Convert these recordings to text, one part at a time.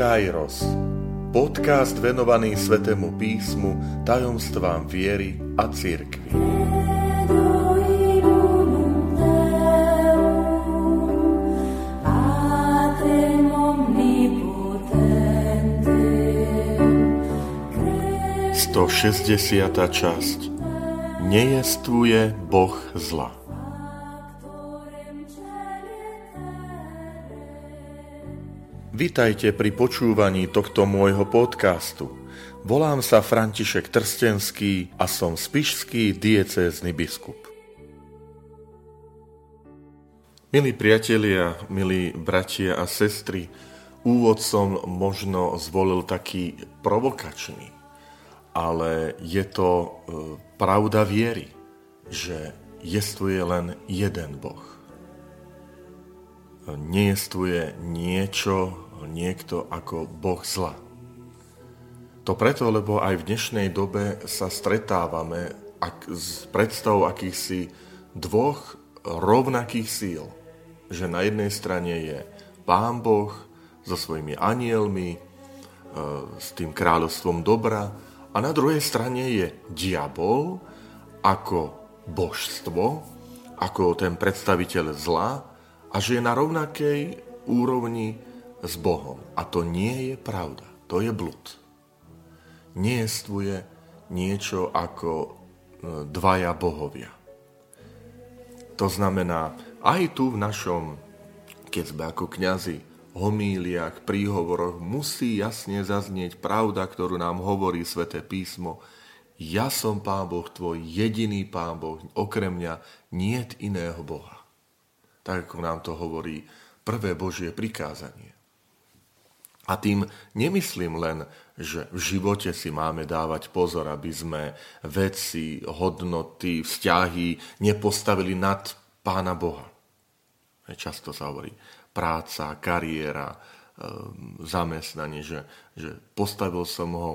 Kairos. Podcast venovaný Svetému písmu, tajomstvám viery a cirkvi. Sto šesťdesiata časť Nejestvuje Boh zla. Vitajte pri počúvaní tohto môjho podcastu. Volám sa František Trstenský a som spišský diecézny biskup. Milí priatelia, milí bratia a sestry, úvod som možno zvolil taký provokačný, ale je to e, pravda viery, že jestuje len jeden Boh. Nejestvuje niečo, niekto ako Boh zla. To preto, lebo aj v dnešnej dobe sa stretávame ak, s predstavou akýchsi dvoch rovnakých síl. Že na jednej strane je Pán Boh so svojimi anielmi, e, s tým kráľovstvom dobra a na druhej strane je diabol ako božstvo, ako ten predstaviteľ zla a že je na rovnakej úrovni s Bohom. A to nie je pravda. To je blud. Nejestvuje niečo ako e, dvaja bohovia. To znamená, aj tu v našom, keď sme ako kňazi, homíliach, príhovoroch, musí jasne zaznieť pravda, ktorú nám hovorí sväté písmo. Ja som Pán Boh tvoj, jediný Pán Boh, okrem mňa niet iného Boha. Tak ako nám to hovorí prvé Božie prikázanie. A tým nemyslím len, že v živote si máme dávať pozor, aby sme veci, hodnoty, vzťahy nepostavili nad Pána Boha. Často sa hovorí práca, kariéra, ehm, zamestnanie, že, že postavil som ho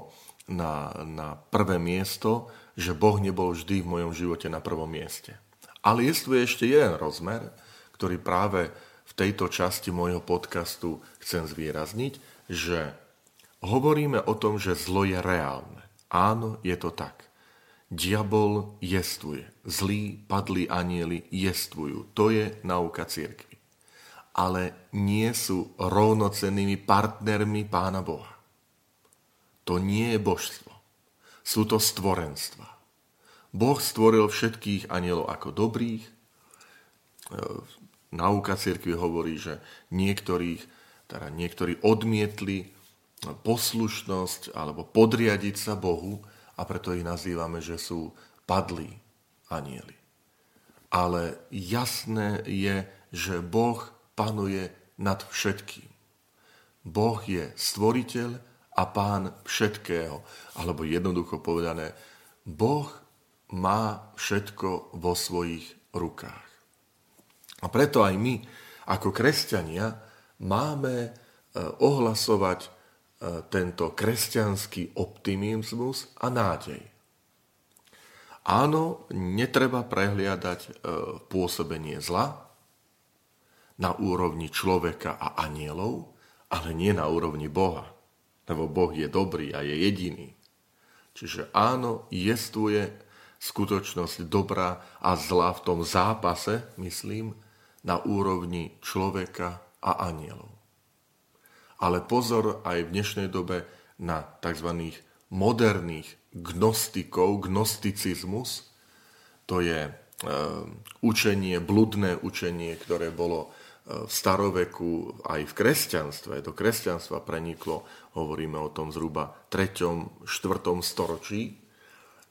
na, na prvé miesto, že Boh nebol vždy v mojom živote na prvom mieste. Ale je tu ešte jeden rozmer, ktorý práve v tejto časti môjho podcastu chcem zvýrazniť, že hovoríme o tom, že zlo je reálne. Áno, je to tak. Diabol jestvuje. Zlí, padlí anieli jestvujú. To je nauka cirkvi. Ale nie sú rovnocennými partnermi Pána Boha. To nie je božstvo. Sú to stvorenstva. Boh stvoril všetkých anielov ako dobrých. Nauka cirkvi hovorí, že niektorých teda niektorí odmietli poslušnosť alebo podriadiť sa Bohu a preto ich nazývame, že sú padlí anieli. Ale jasné je, že Boh panuje nad všetkým. Boh je stvoriteľ a pán všetkého. Alebo jednoducho povedané, Boh má všetko vo svojich rukách. A preto aj my, ako kresťania, máme e, ohlasovať e, tento kresťanský optimizmus a nádej. Áno, netreba prehliadať e, pôsobenie zla na úrovni človeka a anielov, ale nie na úrovni Boha. Lebo Boh je dobrý a je jediný. Čiže áno, jestuje skutočnosť dobrá a zla v tom zápase, myslím, na úrovni človeka a anielov. Ale pozor aj v dnešnej dobe na tzv. moderných gnostikov, gnosticizmus. To je e, učenie, bludné učenie, ktoré bolo e, v staroveku aj v kresťanstve, do kresťanstva preniklo, hovoríme o tom zhruba 3. 4. storočí,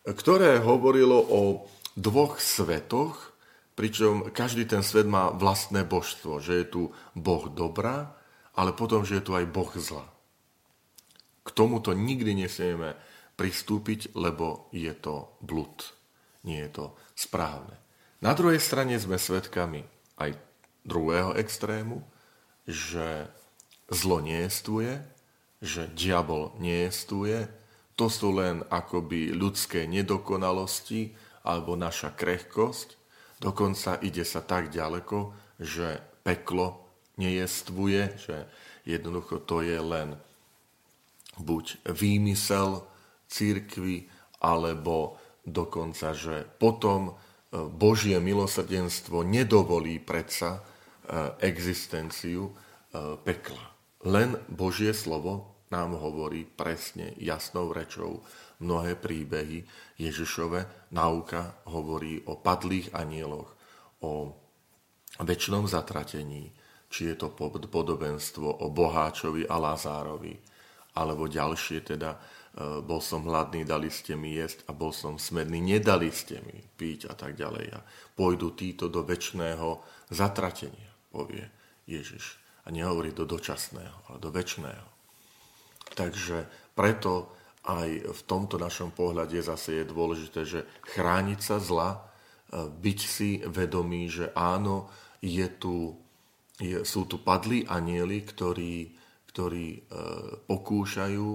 ktoré hovorilo o dvoch svetoch, Pričom každý ten svet má vlastné božstvo, že je tu Boh dobrá, ale potom, že je tu aj Boh zla. K tomuto nikdy nesmieme pristúpiť, lebo je to blud. Nie je to správne. Na druhej strane sme svedkami aj druhého extrému, že zlo neestuje, že diabol neestuje, to sú len akoby ľudské nedokonalosti alebo naša krehkosť, Dokonca ide sa tak ďaleko, že peklo nejestvuje, že jednoducho to je len buď výmysel církvy, alebo dokonca, že potom e, Božie milosrdenstvo nedovolí predsa e, existenciu e, pekla. Len Božie slovo nám hovorí presne, jasnou rečou, mnohé príbehy. Ježišove nauka hovorí o padlých anieloch, o väčšnom zatratení, či je to podobenstvo o Boháčovi a Lazárovi, alebo ďalšie teda, e, bol som hladný, dali ste mi jesť a bol som smedný, nedali ste mi piť a tak ďalej. A pôjdu títo do väčšného zatratenia, povie Ježiš. A nehovorí do dočasného, ale do väčšného. Takže preto aj v tomto našom pohľade zase je dôležité, že chrániť sa zla, e, byť si vedomý, že áno, je tu, je, sú tu padlí anieli, ktorí, ktorí e, pokúšajú,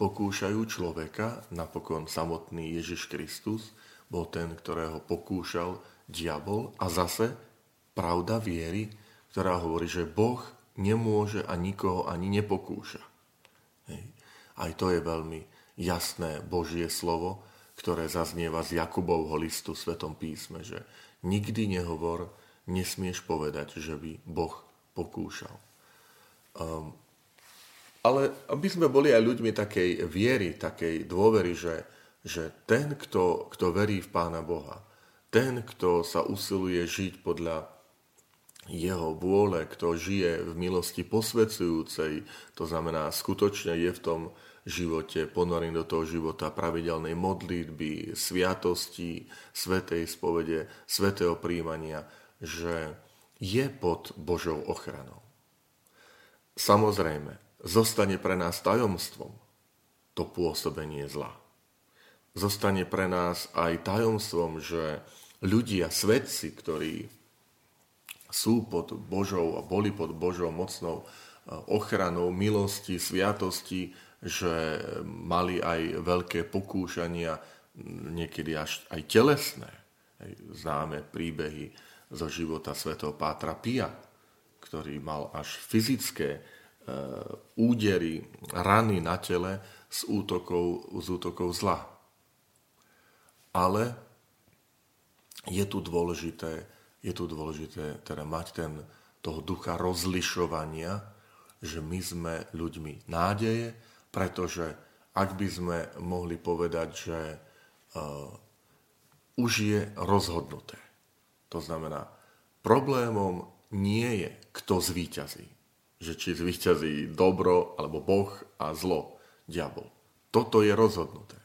pokúšajú človeka. Napokon samotný Ježiš Kristus bol ten, ktorého pokúšal diabol. A zase pravda viery, ktorá hovorí, že Boh nemôže a nikoho ani nepokúša. Aj to je veľmi jasné Božie slovo, ktoré zaznieva z Jakubovho listu v Svetom písme, že nikdy nehovor, nesmieš povedať, že by Boh pokúšal. Um, ale aby sme boli aj ľuďmi takej viery, takej dôvery, že, že ten, kto, kto verí v Pána Boha, ten, kto sa usiluje žiť podľa jeho vôle, kto žije v milosti posvedzujúcej, to znamená skutočne je v tom živote ponorený do toho života pravidelnej modlitby, sviatosti, svetej spovede, svetého príjmania, že je pod Božou ochranou. Samozrejme, zostane pre nás tajomstvom to pôsobenie zla. Zostane pre nás aj tajomstvom, že ľudia, svetci, ktorí sú pod Božou a boli pod Božou mocnou eh, ochranou milosti, sviatosti, že mali aj veľké pokúšania, niekedy až aj telesné. Známe príbehy zo života svätého Pátra Pia, ktorý mal až fyzické e, údery, rany na tele z útokov, z útokov zla. Ale je tu dôležité, je tu dôležité teda mať ten, toho ducha rozlišovania, že my sme ľuďmi nádeje, pretože ak by sme mohli povedať, že uh, už je rozhodnuté. To znamená, problémom nie je, kto zvíťazí. Že či zvíťazí dobro, alebo Boh a zlo, diabol. Toto je rozhodnuté.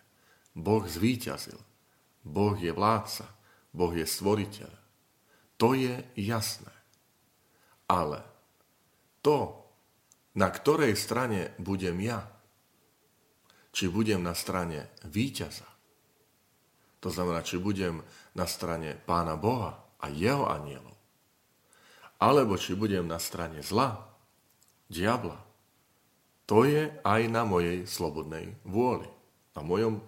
Boh zvíťazil. Boh je vládca. Boh je stvoriteľ. To je jasné. Ale to, na ktorej strane budem ja, či budem na strane víťaza. To znamená, či budem na strane Pána Boha a jeho anielov. Alebo či budem na strane zla, diabla. To je aj na mojej slobodnej vôli. Na mojom, e,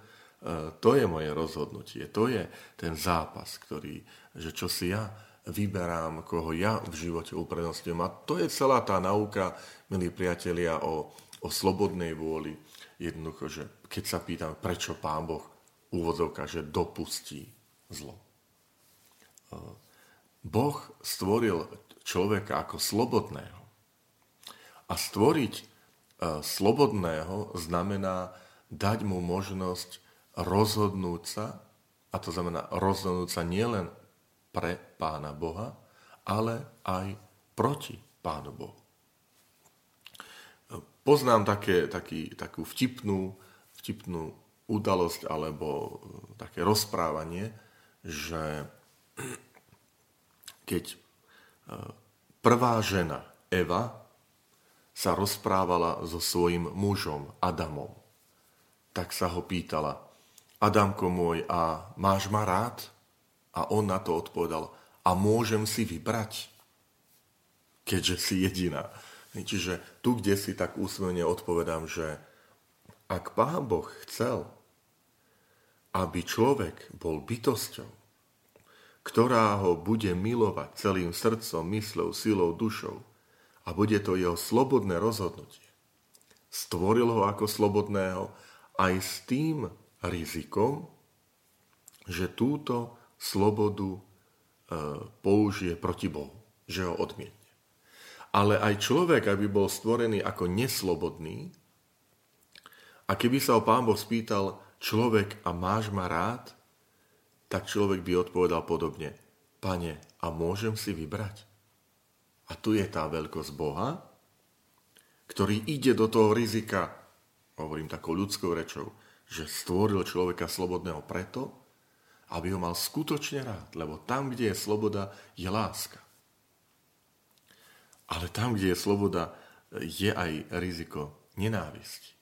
to je moje rozhodnutie. To je ten zápas, ktorý, že čo si ja vyberám, koho ja v živote uprednostňujem. A to je celá tá nauka, milí priatelia, o, o slobodnej vôli, Jednoducho, že keď sa pýtam, prečo Pán Boh úvodzovka, že dopustí zlo. Boh stvoril človeka ako slobodného. A stvoriť slobodného znamená dať mu možnosť rozhodnúť sa, a to znamená rozhodnúť sa nielen pre Pána Boha, ale aj proti Pánu Bohu. Poznám také, taký, takú vtipnú, vtipnú udalosť alebo e, také rozprávanie, že keď e, prvá žena Eva sa rozprávala so svojím mužom Adamom, tak sa ho pýtala, Adamko môj, a máš ma rád? A on na to odpovedal, a môžem si vybrať, keďže si jediná. Čiže tu, kde si tak úsmevne odpovedám, že ak Pán Boh chcel, aby človek bol bytosťou, ktorá ho bude milovať celým srdcom, mysľou, silou, dušou a bude to jeho slobodné rozhodnutie, stvoril ho ako slobodného, aj s tým rizikom, že túto slobodu e, použije proti Bohu, že ho odmietne. Ale aj človek, aby bol stvorený ako neslobodný, a keby sa ho pán Boh spýtal, človek, a máš ma rád? Tak človek by odpovedal podobne, pane, a môžem si vybrať? A tu je tá veľkosť Boha, ktorý ide do toho rizika, hovorím takou ľudskou rečou, že stvoril človeka slobodného preto, aby ho mal skutočne rád, lebo tam, kde je sloboda, je láska. Ale tam, kde je sloboda, je aj riziko nenávisti.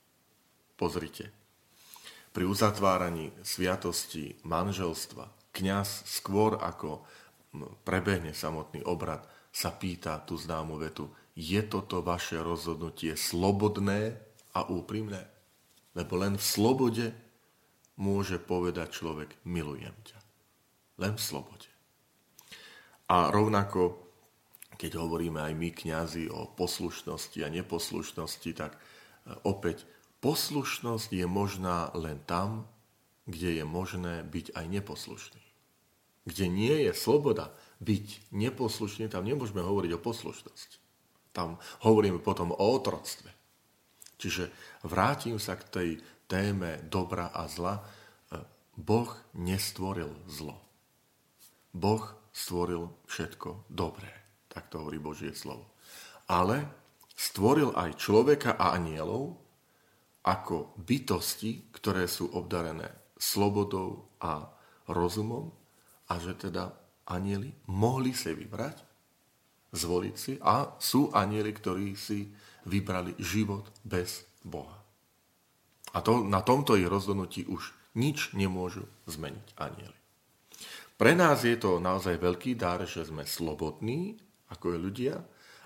Pozrite, pri uzatváraní sviatosti manželstva kňaz skôr ako prebehne samotný obrad, sa pýta tú známu vetu, je toto vaše rozhodnutie slobodné a úprimné? Lebo len v slobode môže povedať človek, milujem ťa. Len v slobode. A rovnako, keď hovoríme aj my, kňazi, o poslušnosti a neposlušnosti, tak e, opäť poslušnosť je možná len tam, kde je možné byť aj neposlušný. Kde nie je sloboda byť neposlušný, tam nemôžeme hovoriť o poslušnosti. Tam hovoríme potom o otroctve. Čiže vrátim sa k tej téme dobra a zla. Boh nestvoril zlo. Boh stvoril všetko dobré. Tak to hovorí Božie slovo. Ale stvoril aj človeka a anielov ako bytosti, ktoré sú obdarené slobodou a rozumom a že teda anieli mohli si vybrať, zvoliť si a sú anieli, ktorí si vybrali život bez Boha. A to, na tomto ich rozhodnutí už nič nemôžu zmeniť anieli. Pre nás je to naozaj veľký dar, že sme slobodní, ako je ľudia,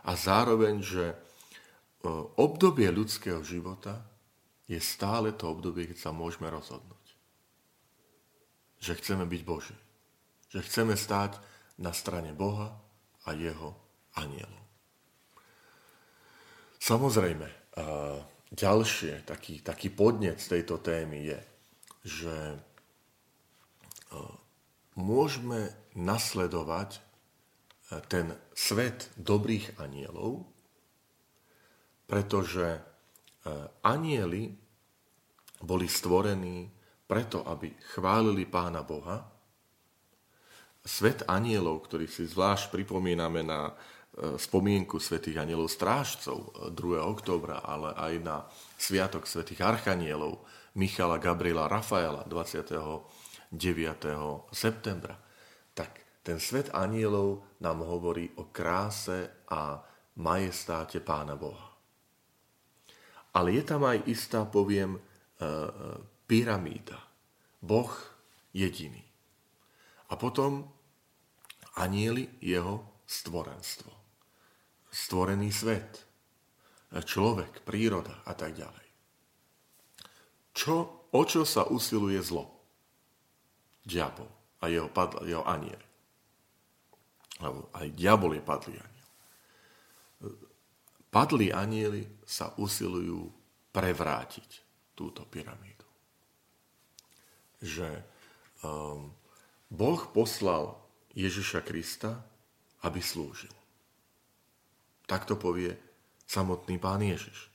a zároveň, že e, obdobie ľudského života je stále to obdobie, keď sa môžeme rozhodnúť. Že chceme byť Boží že chceme stáť na strane Boha a jeho anielov. Samozrejme, ďalšie, taký, taký podnet z tejto témy je, že môžeme nasledovať ten svet dobrých anielov, pretože anieli boli stvorení preto, aby chválili Pána Boha. Svet anielov, ktorý si zvlášť pripomíname na e, spomienku svätých anielov strážcov 2. E, októbra, ale aj na Sviatok svätých archanielov Michala, Gabriela, Rafaela 29. septembra, tak ten svet anielov nám hovorí o kráse a majestáte Pána Boha. Ale je tam aj istá, poviem, e, pyramída. Boh jediný. A potom anieli jeho stvorenstvo. Stvorený svet, človek, príroda a tak ďalej. Čo, o čo sa usiluje zlo? Diabol a jeho, padla, jeho aniel. Alebo aj diabol je padlý aniel. Padlí anieli sa usilujú prevrátiť túto pyramídu. Že um, Boh poslal Ježiša Krista, aby slúžil. Tak to povie samotný pán Ježiš.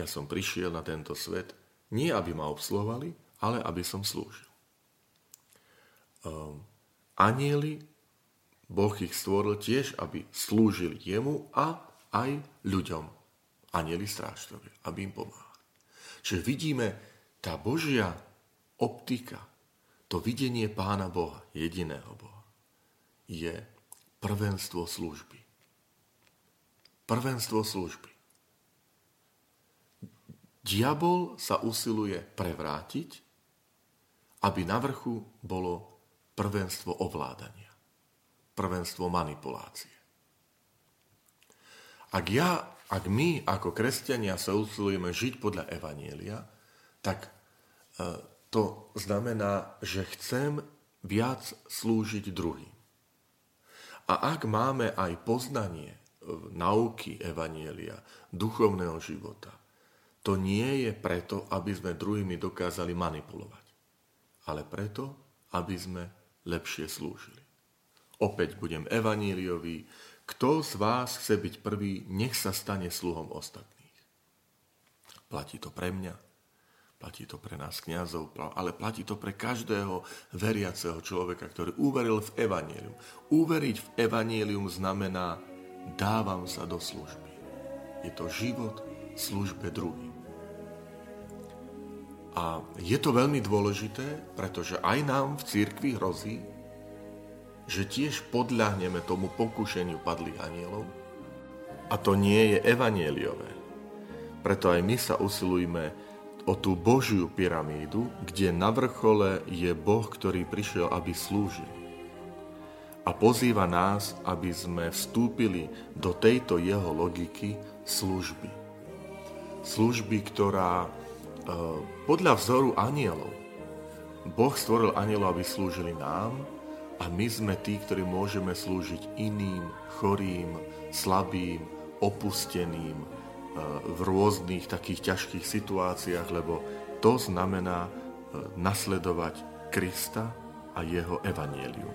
Ja som prišiel na tento svet nie, aby ma obslovali, ale aby som slúžil. Um, anieli, Boh ich stvoril tiež, aby slúžili jemu a aj ľuďom. Anieli strážcovia, aby im pomáhali. Čiže vidíme, tá Božia optika, to videnie Pána Boha, jediného Boha, je prvenstvo služby. Prvenstvo služby. Diabol sa usiluje prevrátiť, aby na vrchu bolo prvenstvo ovládania, prvenstvo manipulácie. Ak ja, ak my ako kresťania sa usilujeme žiť podľa Evanielia, tak e, to znamená, že chcem viac slúžiť druhým. A ak máme aj poznanie nauky Evanielia, duchovného života, to nie je preto, aby sme druhými dokázali manipulovať, ale preto, aby sme lepšie slúžili. Opäť budem evaníliový. Kto z vás chce byť prvý, nech sa stane sluhom ostatných. Platí to pre mňa, platí to pre nás kňazov, ale platí to pre každého veriaceho človeka, ktorý uveril v evanílium. Uveriť v evanílium znamená dávam sa do služby. Je to život v službe druhým. A je to veľmi dôležité, pretože aj nám v církvi hrozí, že tiež podľahneme tomu pokušeniu padlých anielov. A to nie je evanieliové. Preto aj my sa usilujme o tú Božiu pyramídu, kde na vrchole je Boh, ktorý prišiel, aby slúžil. A pozýva nás, aby sme vstúpili do tejto jeho logiky služby. Služby, ktorá Eh, podľa vzoru anielov. Boh stvoril anielov, aby slúžili nám a my sme tí, ktorí môžeme slúžiť iným, chorým, slabým, opusteným eh, v rôznych takých ťažkých situáciách, lebo to znamená eh, nasledovať Krista a jeho evanielium.